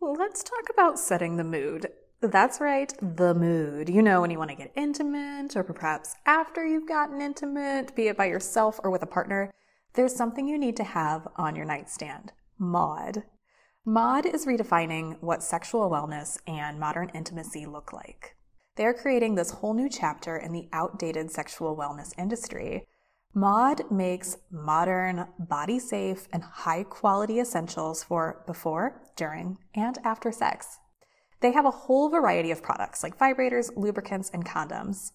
Let's talk about setting the mood. That's right, the mood. You know, when you want to get intimate, or perhaps after you've gotten intimate, be it by yourself or with a partner, there's something you need to have on your nightstand Maude. Maude is redefining what sexual wellness and modern intimacy look like. They're creating this whole new chapter in the outdated sexual wellness industry. Maude makes modern, body safe, and high quality essentials for before, during, and after sex. They have a whole variety of products like vibrators, lubricants, and condoms.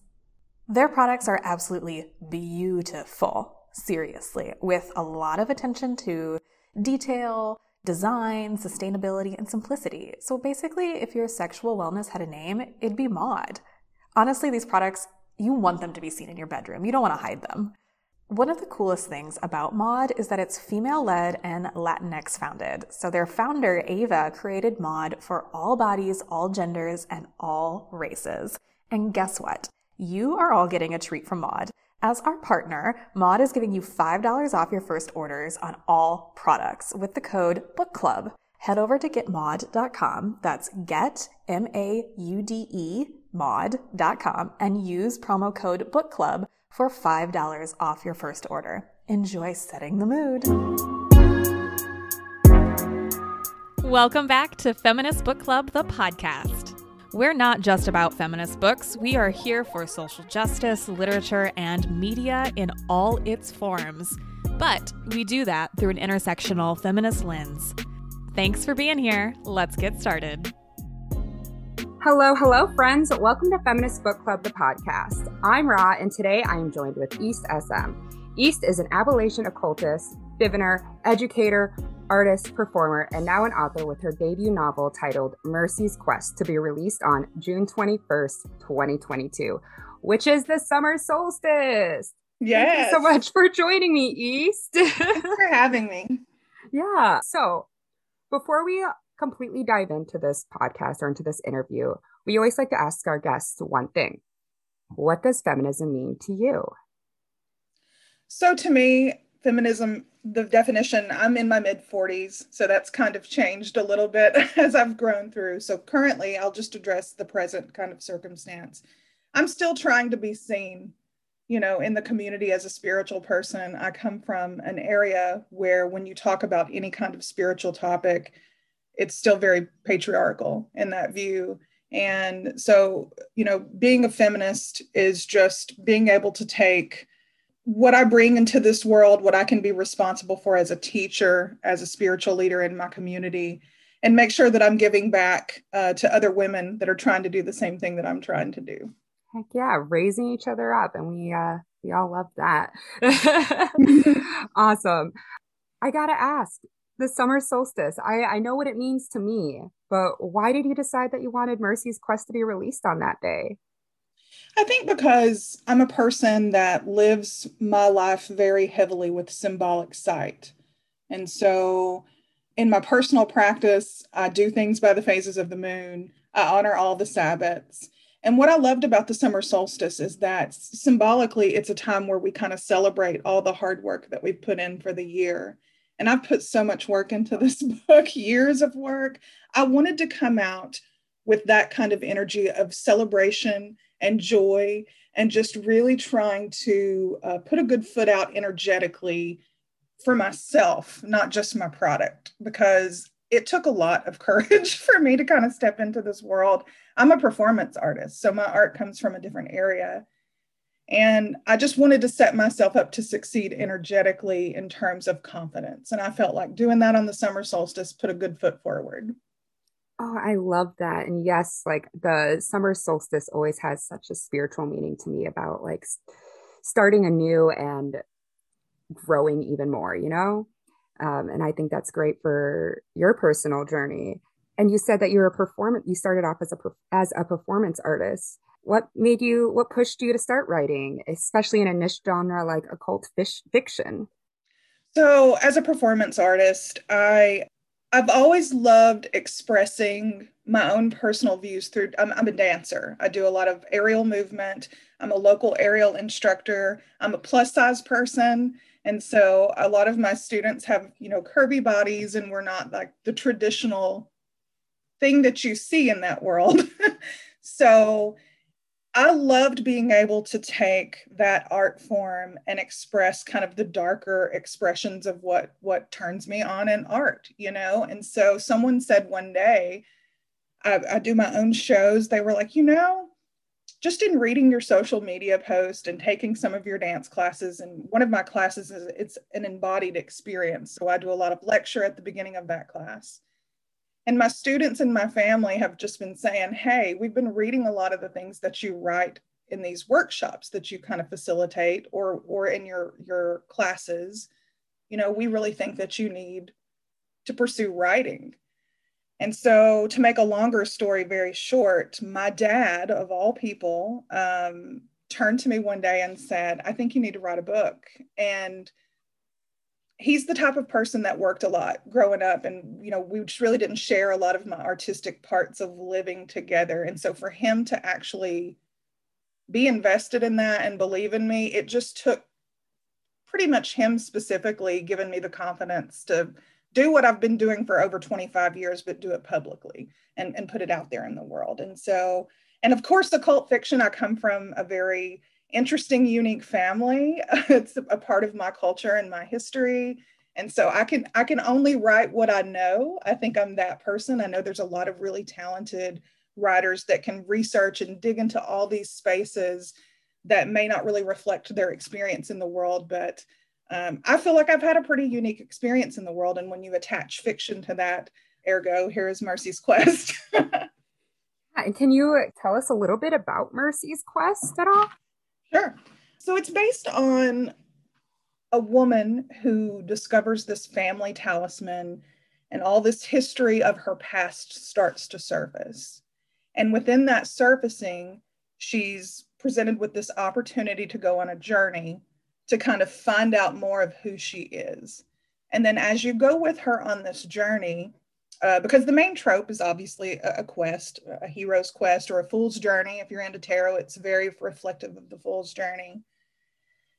Their products are absolutely beautiful, seriously, with a lot of attention to detail, design, sustainability, and simplicity. So basically, if your sexual wellness had a name, it'd be Maude. Honestly, these products, you want them to be seen in your bedroom. You don't want to hide them. One of the coolest things about Maude is that it's female led and Latinx founded. So their founder, Ava, created Maude for all bodies, all genders, and all races. And guess what? You are all getting a treat from Maude. As our partner, Maude is giving you $5 off your first orders on all products with the code Book Club. Head over to getmaude.com, That's get, M A U D E, maude.com, and use promo code Book Club for $5 off your first order. Enjoy setting the mood. Welcome back to Feminist Book Club, the podcast. We're not just about feminist books. We are here for social justice, literature, and media in all its forms. But we do that through an intersectional feminist lens. Thanks for being here. Let's get started. Hello, hello, friends. Welcome to Feminist Book Club, the podcast. I'm Ra, and today I am joined with East SM. East is an Appalachian occultist, diviner, educator, artist, performer, and now an author with her debut novel titled Mercy's Quest to be released on June 21st, 2022, which is the summer solstice. Yes. Thank you so much for joining me, East. Thanks for having me. Yeah. So before we completely dive into this podcast or into this interview, we always like to ask our guests one thing. What does feminism mean to you? So, to me, feminism the definition i'm in my mid 40s so that's kind of changed a little bit as i've grown through. So currently i'll just address the present kind of circumstance. I'm still trying to be seen you know in the community as a spiritual person. I come from an area where when you talk about any kind of spiritual topic it's still very patriarchal in that view and so you know being a feminist is just being able to take what I bring into this world, what I can be responsible for as a teacher, as a spiritual leader in my community, and make sure that I'm giving back uh, to other women that are trying to do the same thing that I'm trying to do. Heck yeah, raising each other up, and we uh, we all love that. awesome. I gotta ask, the summer solstice. I I know what it means to me, but why did you decide that you wanted Mercy's Quest to be released on that day? I think because I'm a person that lives my life very heavily with symbolic sight. And so in my personal practice, I do things by the phases of the moon. I honor all the Sabbats. And what I loved about the summer solstice is that symbolically, it's a time where we kind of celebrate all the hard work that we've put in for the year. And I've put so much work into this book, years of work. I wanted to come out with that kind of energy of celebration and joy and just really trying to uh, put a good foot out energetically for myself, not just my product, because it took a lot of courage for me to kind of step into this world. I'm a performance artist, so my art comes from a different area. And I just wanted to set myself up to succeed energetically in terms of confidence. And I felt like doing that on the summer solstice put a good foot forward. Oh, I love that. And yes, like the summer solstice always has such a spiritual meaning to me about like starting anew and growing even more, you know? Um, and I think that's great for your personal journey. And you said that you're a performance, you started off as a, as a performance artist. What made you, what pushed you to start writing, especially in a niche genre like occult fish, fiction? So, as a performance artist, I I've always loved expressing my own personal views through I'm, I'm, a dancer i do a lot of aerial movement i'm a local aerial instructor i'm a plus size person and so a lot of my students have you know curvy bodies and we're not like the traditional thing that you see in that world. so I loved being able to take that art form and express kind of the darker expressions of what what turns me on in art, you know. And so someone said one day, I, I do my own shows. They were like, you know, just in reading your social media post and taking some of your dance classes, and one of my classes is it's an embodied experience. So I do a lot of lecture at the beginning of that class. And my students and my family have just been saying, hey, we've been reading a lot of the things that you write in these workshops that you kind of facilitate or or in your your classes. You know, we really think that you need to pursue writing. And so, to make a longer story very short, my dad, of all people, um, turned to me one day and said, I think you need to write a book. And he's the type of person that worked a lot growing up and you know we just really didn't share a lot of my artistic parts of living together. And so for him to actually be invested in that and believe in me it just took pretty much him specifically giving me the confidence to do what i've been doing for over 25 years but do it publicly and, and put it out there in the world. And so and of course the cult fiction i come from a very interesting, unique family. it's a part of my culture and my history. And so I can I can only write what I know. I think I'm that person. I know there's a lot of really talented writers that can research and dig into all these spaces that may not really reflect their experience in the world, but um, I feel like I've had a pretty unique experience in the world. And when you attach fiction to that, ergo, here is Mercy's Quest. can you tell us a little bit about Mercy's Quest at all? Sure. So it's based on a woman who discovers this family talisman and all this history of her past starts to surface. And within that surfacing, she's presented with this opportunity to go on a journey to kind of find out more of who she is. And then as you go with her on this journey, uh, because the main trope is obviously a, a, quest, a hero's quest or a fool's journey. If you're into tarot, it's very reflective of the fool's journey.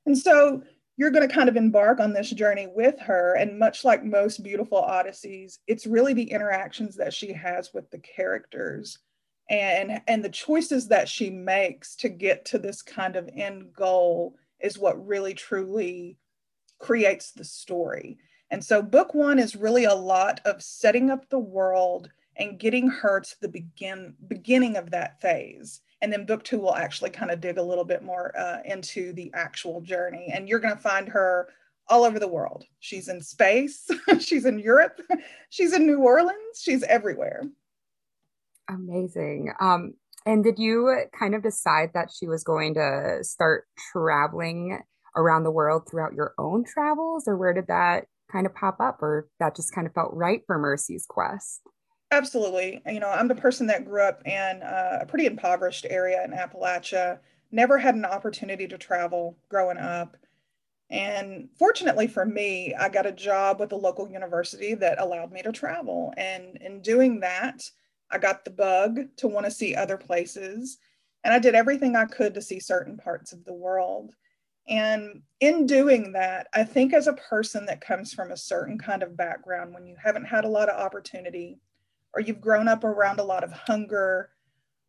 And so you're going to kind of embark on this journey with her. And much like most beautiful odysseys, it's really the interactions that she has with the characters and and the choices that she makes to get to this kind of end goal is what really truly creates the story and so book one is really a lot of setting up the world and getting her to the begin beginning of that phase. And then book two will actually kind of dig a little bit more uh, into the actual journey. And you're going to find her all over the world. She's in space, she's in Europe, she's in New Orleans, she's everywhere. Amazing. Um, and did you kind of decide that she was going to start traveling around the world throughout your own travels, or where did that kind of pop up or that just kind of felt right for Mercy's quest? Absolutely. You know, I'm the person that grew up in uh, a pretty impoverished area in Appalachia, never had an opportunity to travel growing up. And fortunately for me, I got a job with a local university that allowed me to travel. And in doing that, I got the bug to want to see other places. And I did everything I could to see certain parts of the world. And in doing that, I think as a person that comes from a certain kind of background, when you haven't had a lot of opportunity, or you've grown up around a lot of hunger,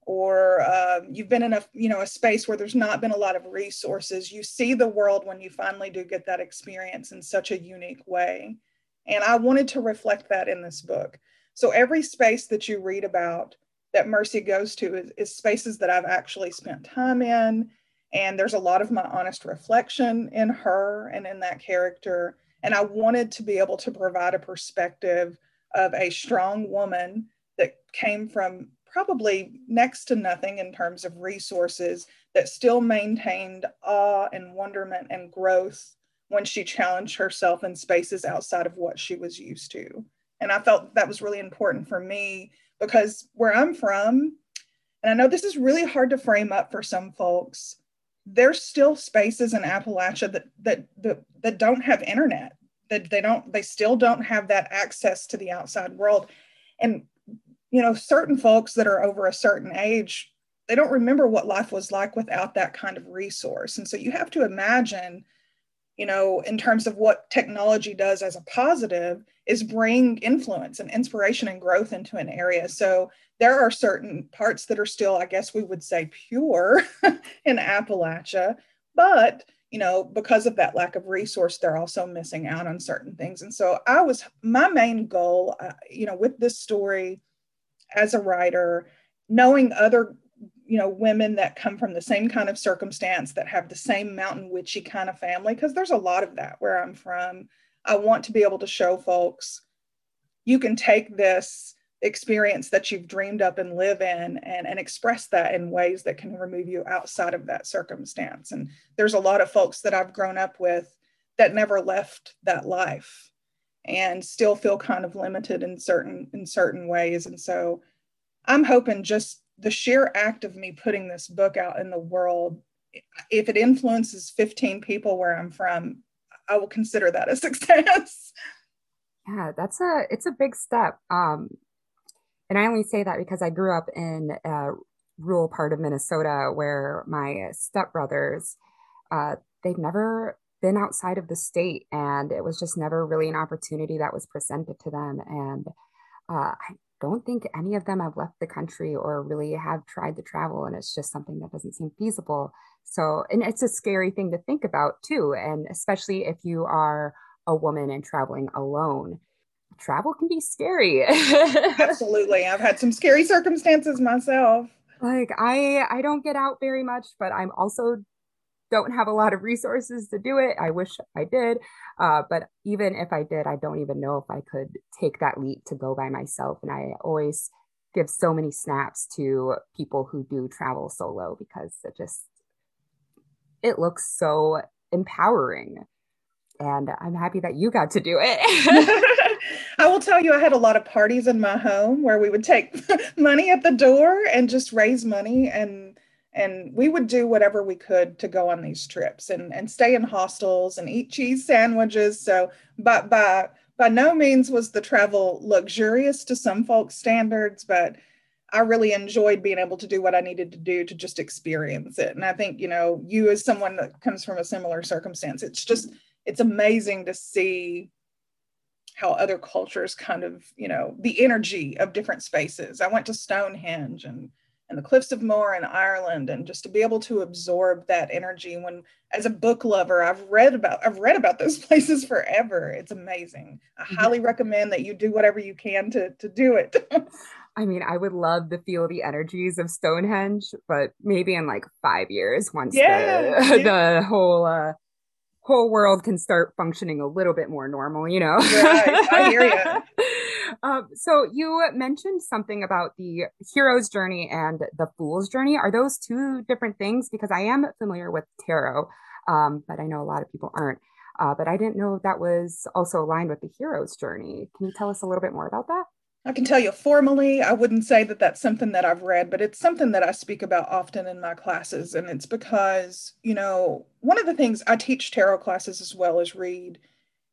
or uh, you've been in a you know a space where there's not been a lot of resources, you see the world when you finally do get that experience in such a unique way. And I wanted to reflect that in this book. So every space that you read about that Mercy goes to is, is spaces that I've actually spent time in and there's a lot of my honest reflection in her and in that character. And I wanted to be able to provide a perspective of a strong woman that came from probably next to nothing in terms of resources that still maintained awe and wonderment and growth when she challenged herself in spaces outside of what she was used to. And I felt that was really important for me because where I'm from, and I know this is really hard to frame up for some folks, there's still spaces in Appalachia that that that, that don't have internet that they don't they still don't have that access to the outside world. And you know certain folks that are over a certain age they don't remember what life was like without that kind of resource. And so you have to imagine you know in terms of what technology does as a positive is bring influence and inspiration and growth into an area. So there are certain parts that are still, I guess we would say, pure in Appalachia, but you know, because of that lack of resource, they're also missing out on certain things. And so I was my main goal, uh, you know, with this story as a writer, knowing other you know women that come from the same kind of circumstance that have the same mountain witchy kind of family because there's a lot of that where i'm from i want to be able to show folks you can take this experience that you've dreamed up and live in and, and express that in ways that can remove you outside of that circumstance. And there's a lot of folks that i've grown up with that never left that life and still feel kind of limited in certain in certain ways. And so i'm hoping just the sheer act of me putting this book out in the world, if it influences 15 people where I'm from, I will consider that a success. Yeah, that's a it's a big step. Um, and I only say that because I grew up in a rural part of Minnesota where my stepbrothers, uh, they've never been outside of the state, and it was just never really an opportunity that was presented to them. And uh, I don't think any of them have left the country or really have tried to travel and it's just something that doesn't seem feasible. So and it's a scary thing to think about too and especially if you are a woman and traveling alone. Travel can be scary. Absolutely. I've had some scary circumstances myself. Like i i don't get out very much but i'm also don't have a lot of resources to do it. I wish I did. Uh, but even if I did, I don't even know if I could take that leap to go by myself. And I always give so many snaps to people who do travel solo because it just it looks so empowering and i'm happy that you got to do it i will tell you i had a lot of parties in my home where we would take money at the door and just raise money and and we would do whatever we could to go on these trips and, and stay in hostels and eat cheese sandwiches. So but by by no means was the travel luxurious to some folks standards but i really enjoyed being able to do what i needed to do to just experience it. And i think you know you as someone that comes from a similar circumstance it's just it's amazing to see how other cultures kind of you know the energy of different spaces. I went to stonehenge and and the cliffs of Moher in Ireland and just to be able to absorb that energy when as a book lover I've read about I've read about those places forever it's amazing I mm-hmm. highly recommend that you do whatever you can to to do it I mean I would love to feel the energies of Stonehenge but maybe in like 5 years once yeah, the, yeah. the whole uh whole world can start functioning a little bit more normal, you know? Right. I hear you. Um, so you mentioned something about the hero's journey and the fool's journey. Are those two different things? Because I am familiar with tarot, um, but I know a lot of people aren't. Uh, but I didn't know that was also aligned with the hero's journey. Can you tell us a little bit more about that? I can tell you formally, I wouldn't say that that's something that I've read, but it's something that I speak about often in my classes. And it's because, you know, one of the things I teach tarot classes as well as read.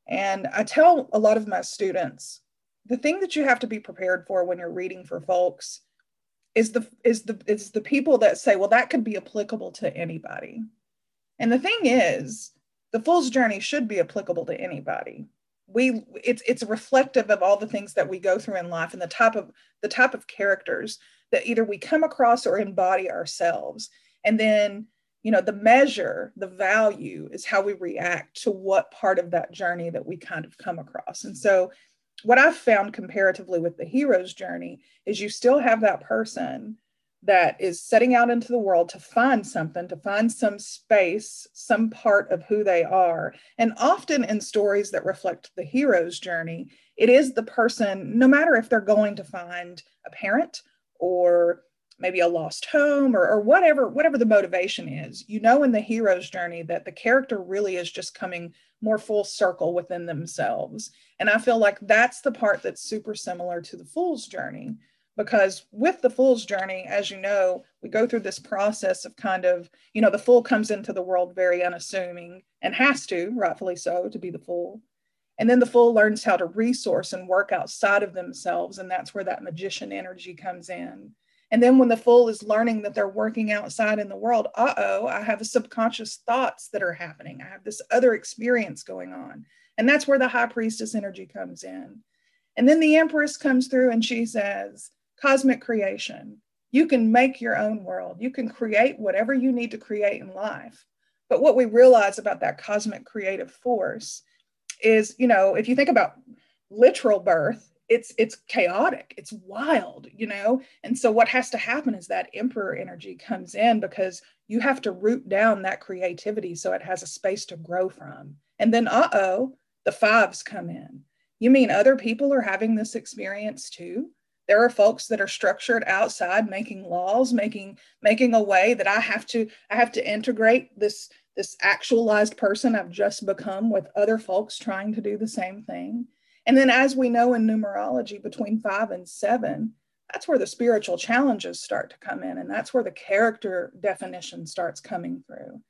And I tell a lot of my students the thing that you have to be prepared for when you're reading for folks is the is the is the people that say well that could be applicable to anybody. And the thing is the fool's journey should be applicable to anybody. We it's it's reflective of all the things that we go through in life and the type of the type of characters that either we come across or embody ourselves. And then you know the measure the value is how we react to what part of that journey that we kind of come across. And so what I've found comparatively with the hero's journey is you still have that person that is setting out into the world to find something, to find some space, some part of who they are. And often in stories that reflect the hero's journey, it is the person, no matter if they're going to find a parent or maybe a lost home or, or whatever whatever the motivation is you know in the hero's journey that the character really is just coming more full circle within themselves and I feel like that's the part that's super similar to the fool's journey. Because with the fool's journey, as you know, we go through this process of kind of, you know, the fool comes into the world very unassuming and has to, rightfully so, to be the fool. And then the fool learns how to resource and work outside of themselves. And that's where that magician energy comes in. And then when the fool is learning that they're working outside in the world, uh oh, I have subconscious thoughts that are happening. I have this other experience going on. And that's where the high priestess energy comes in. And then the empress comes through and she says, cosmic creation. You can make your own world. You can create whatever you need to create in life. But what we realize about that cosmic creative force is, you know, if you think about literal birth, it's it's chaotic. It's wild you know? And so what has to happen is that emperor energy comes in because you have to root down that creativity so it has a space to grow from. And then uh-oh the fives come in. You mean other people are having this experience too? There are folks that are structured outside making laws making making a way that i have to i have to integrate this this actualized person i've just become with other folks trying to do the same thing and then, as we know in numerology, between five and seven, that's where the spiritual challenges start to come in. And that's where the character definition starts coming through.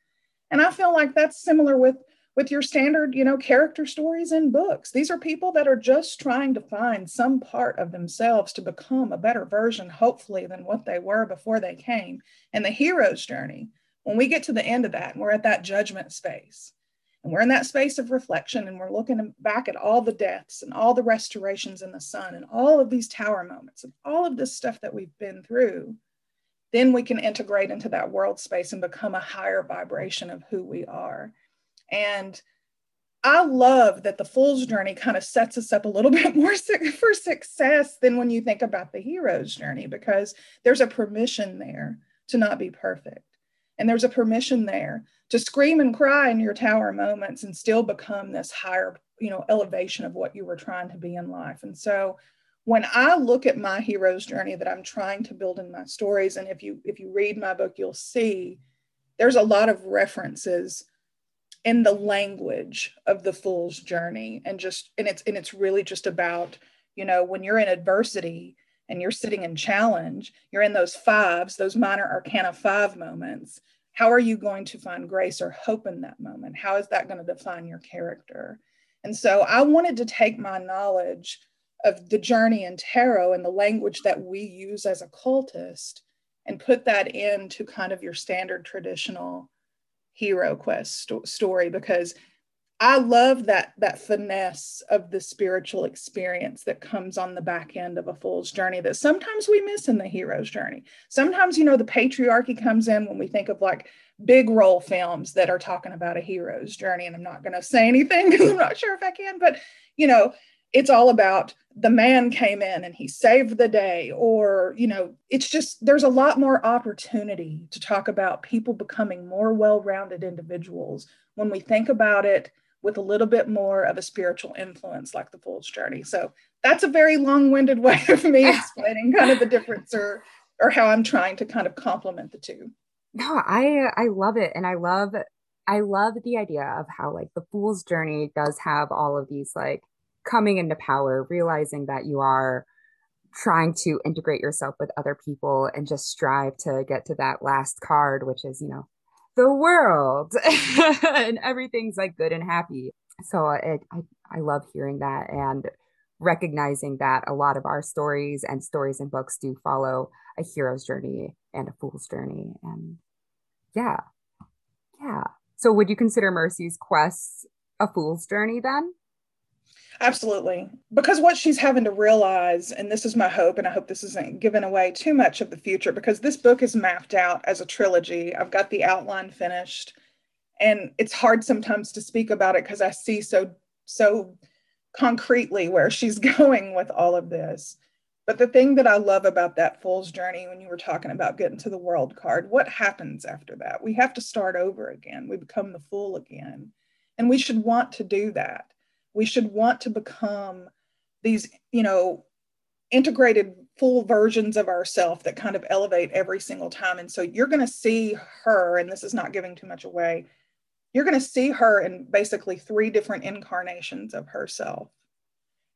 And I feel like that's similar with with your standard, you know, character stories in books. These are people that are just trying to find some part of themselves to become a better version, hopefully, than what they were before they came. And the hero's journey, when we get to the end of that and we're at that judgment space, and we're in that space of reflection and we're looking back at all the deaths and all the restorations in the sun and all of these tower moments and all of this stuff that we've been through. Then we can integrate into that world space and become a higher vibration of who we are. And I love that the fool's journey kind of sets us up a little bit more for success than when you think about the hero's journey, because there's a permission there to not be perfect. And there's a permission there to scream and cry in your tower moments and still become this higher, you know, elevation of what you were trying to be in life. And so when I look at my hero's journey that I'm trying to build in my stories, and if you if you read my book, you'll see there's a lot of references in the language of the fool's journey and just and it's and it's really just about you know when you're in adversity and you're sitting in challenge you're in those fives those minor arcana five moments how are you going to find grace or hope in that moment? How is that going to define your character? And so I wanted to take my knowledge of the journey in tarot and the language that we use as occultist and put that into kind of your standard traditional hero quest sto- story because I love that that finesse of the spiritual experience that comes on the back end of a fool's journey that sometimes we miss in the hero's journey. Sometimes, you know, the patriarchy comes in when we think of like big role films that are talking about a hero's journey. And I'm not going to say anything because I'm not sure if I can, but you know, it's all about the man came in and he saved the day or you know it's just there's a lot more opportunity to talk about people becoming more well-rounded individuals when we think about it with a little bit more of a spiritual influence like the Fool's Journey. So that's a very long-winded way of me explaining kind of the difference or or how I'm trying to kind of complement the two. No, I I love it and I love I love the idea of how like the Fool's Journey does have all of these like coming into power, realizing that you are trying to integrate yourself with other people and just strive to get to that last card, which is, you know, the world and everything's like good and happy. So it, I, I love hearing that and recognizing that a lot of our stories and stories and books do follow a hero's journey and a fool's journey. And yeah, yeah. So would you consider Mercy's quest a fool's journey then? Absolutely. Because what she's having to realize, and this is my hope, and I hope this isn't giving away too much of the future, because this book is mapped out as a trilogy. I've got the outline finished, and it's hard sometimes to speak about it because I see so, so concretely where she's going with all of this. But the thing that I love about that fool's journey, when you were talking about getting to the world card, what happens after that? We have to start over again. We become the fool again. And we should want to do that we should want to become these you know integrated full versions of ourself that kind of elevate every single time. And so you're going to see her and this is not giving too much away you're going to see her in basically three different incarnations of herself.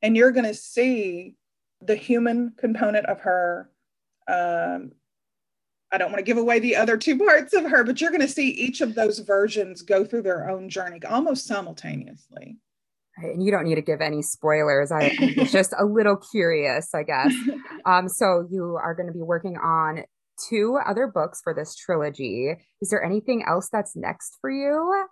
And you're going to see the human component of her um, i don't want to give away the other two parts of her but you're going to see each of those versions go through their own journey almost simultaneously and you don't need to give any spoilers. I was just a little curious, I guess. Um, so you are going to be working on two other books for this trilogy. Is there anything else that's next for you?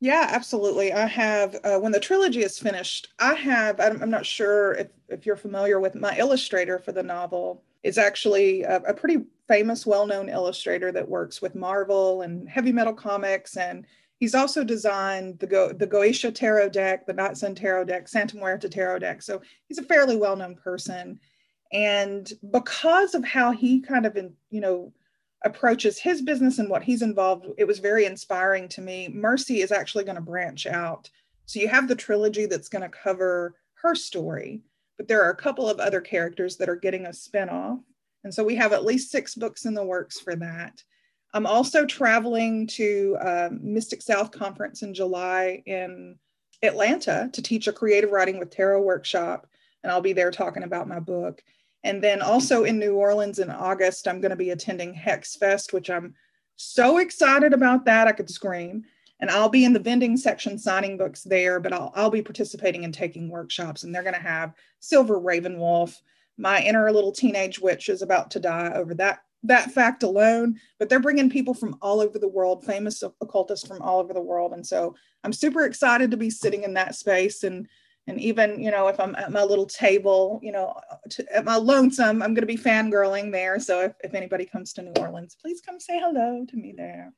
Yeah, absolutely. I have, uh, when the trilogy is finished, I have, I'm, I'm, not sure if, if you're familiar with my illustrator for the novel, is actually a, a pretty famous, well known illustrator that works with Marvel and heavy metal comics. And he's also designed the, Go, the Goetia Tarot deck, the Natsun Tarot deck, Santa Muerte Tarot deck. So he's a fairly well known person. And because of how he kind of, you know, approaches his business and what he's involved, it was very inspiring to me. Mercy is actually going to branch out. So you have the trilogy that's going to cover her story, but there are a couple of other characters that are getting a spinoff. And so we have at least six books in the works for that. I'm also traveling to um, Mystic South Conference in July in Atlanta to teach a creative writing with tarot workshop. And I'll be there talking about my book. And then also in New Orleans in August, I'm going to be attending Hex Fest, which I'm so excited about that. I could scream. And I'll be in the vending section signing books there, but I'll, I'll be participating and taking workshops. And they're going to have Silver RavenWolf. My inner little teenage witch is about to die over that that fact alone. But they're bringing people from all over the world, famous occultists from all over the world. And so I'm super excited to be sitting in that space and and even you know if i'm at my little table you know to, at my lonesome i'm going to be fangirling there so if, if anybody comes to new orleans please come say hello to me there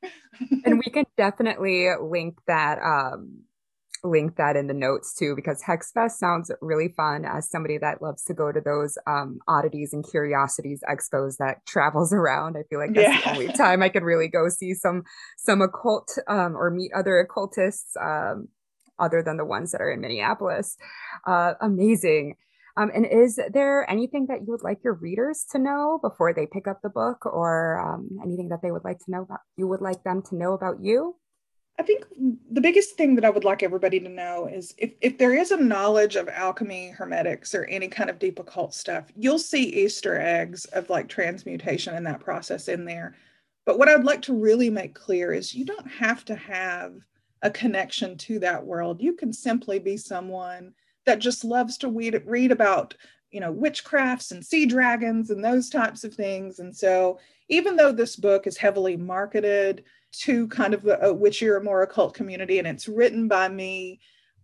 and we can definitely link that um link that in the notes too because hexfest sounds really fun as somebody that loves to go to those um, oddities and curiosities expos that travels around i feel like that's yeah. the only time i can really go see some some occult um, or meet other occultists um, other than the ones that are in Minneapolis. Uh, amazing. Um, and is there anything that you would like your readers to know before they pick up the book, or um, anything that they would like to know about you would like them to know about you? I think the biggest thing that I would like everybody to know is if, if there is a knowledge of alchemy, hermetics, or any kind of deep occult stuff, you'll see Easter eggs of like transmutation and that process in there. But what I'd like to really make clear is you don't have to have a connection to that world. You can simply be someone that just loves to read, read about, you know, witchcrafts and sea dragons and those types of things. And so, even though this book is heavily marketed to kind of a, a witchier, more occult community, and it's written by me,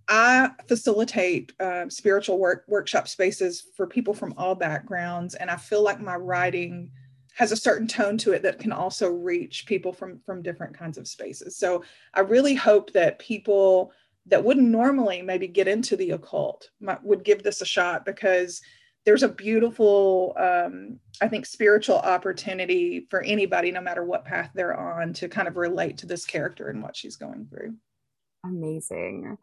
I facilitate uh, spiritual work workshop spaces for people from all backgrounds, and I feel like my writing has a certain tone to it that can also reach people from from different kinds of spaces so i really hope that people that wouldn't normally maybe get into the occult might, would give this a shot because there's a beautiful um, i think spiritual opportunity for anybody no matter what path they're on to kind of relate to this character and what she's going through. Amazing.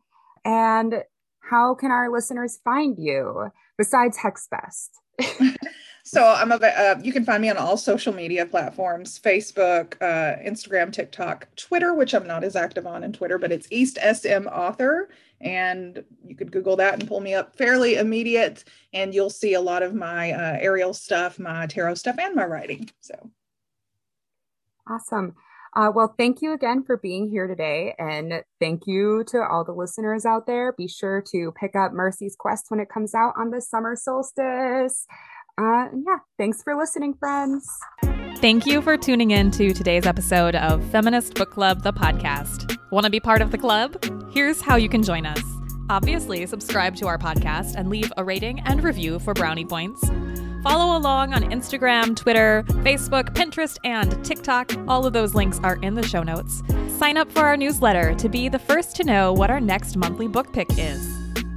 And how can our listeners find you besides hexfest So I'm a, uh, you can find me on all social media platforms: Facebook, uh, Instagram, TikTok, Twitter, which I'm not as active on in Twitter, but it's East SM Author, and you could Google that and pull me up fairly immediate, and you'll see a lot of my uh, aerial stuff, my tarot stuff, and my writing. So awesome. Uh, well, thank you again for being here today. And thank you to all the listeners out there. Be sure to pick up Mercy's Quest when it comes out on the summer solstice uh, yeah, thanks for listening, friends. Thank you for tuning in to today's episode of Feminist Book Club, the podcast. Want to be part of the club? Here's how you can join us. Obviously, subscribe to our podcast and leave a rating and review for brownie points. Follow along on Instagram, Twitter, Facebook, Pinterest, and TikTok. All of those links are in the show notes. Sign up for our newsletter to be the first to know what our next monthly book pick is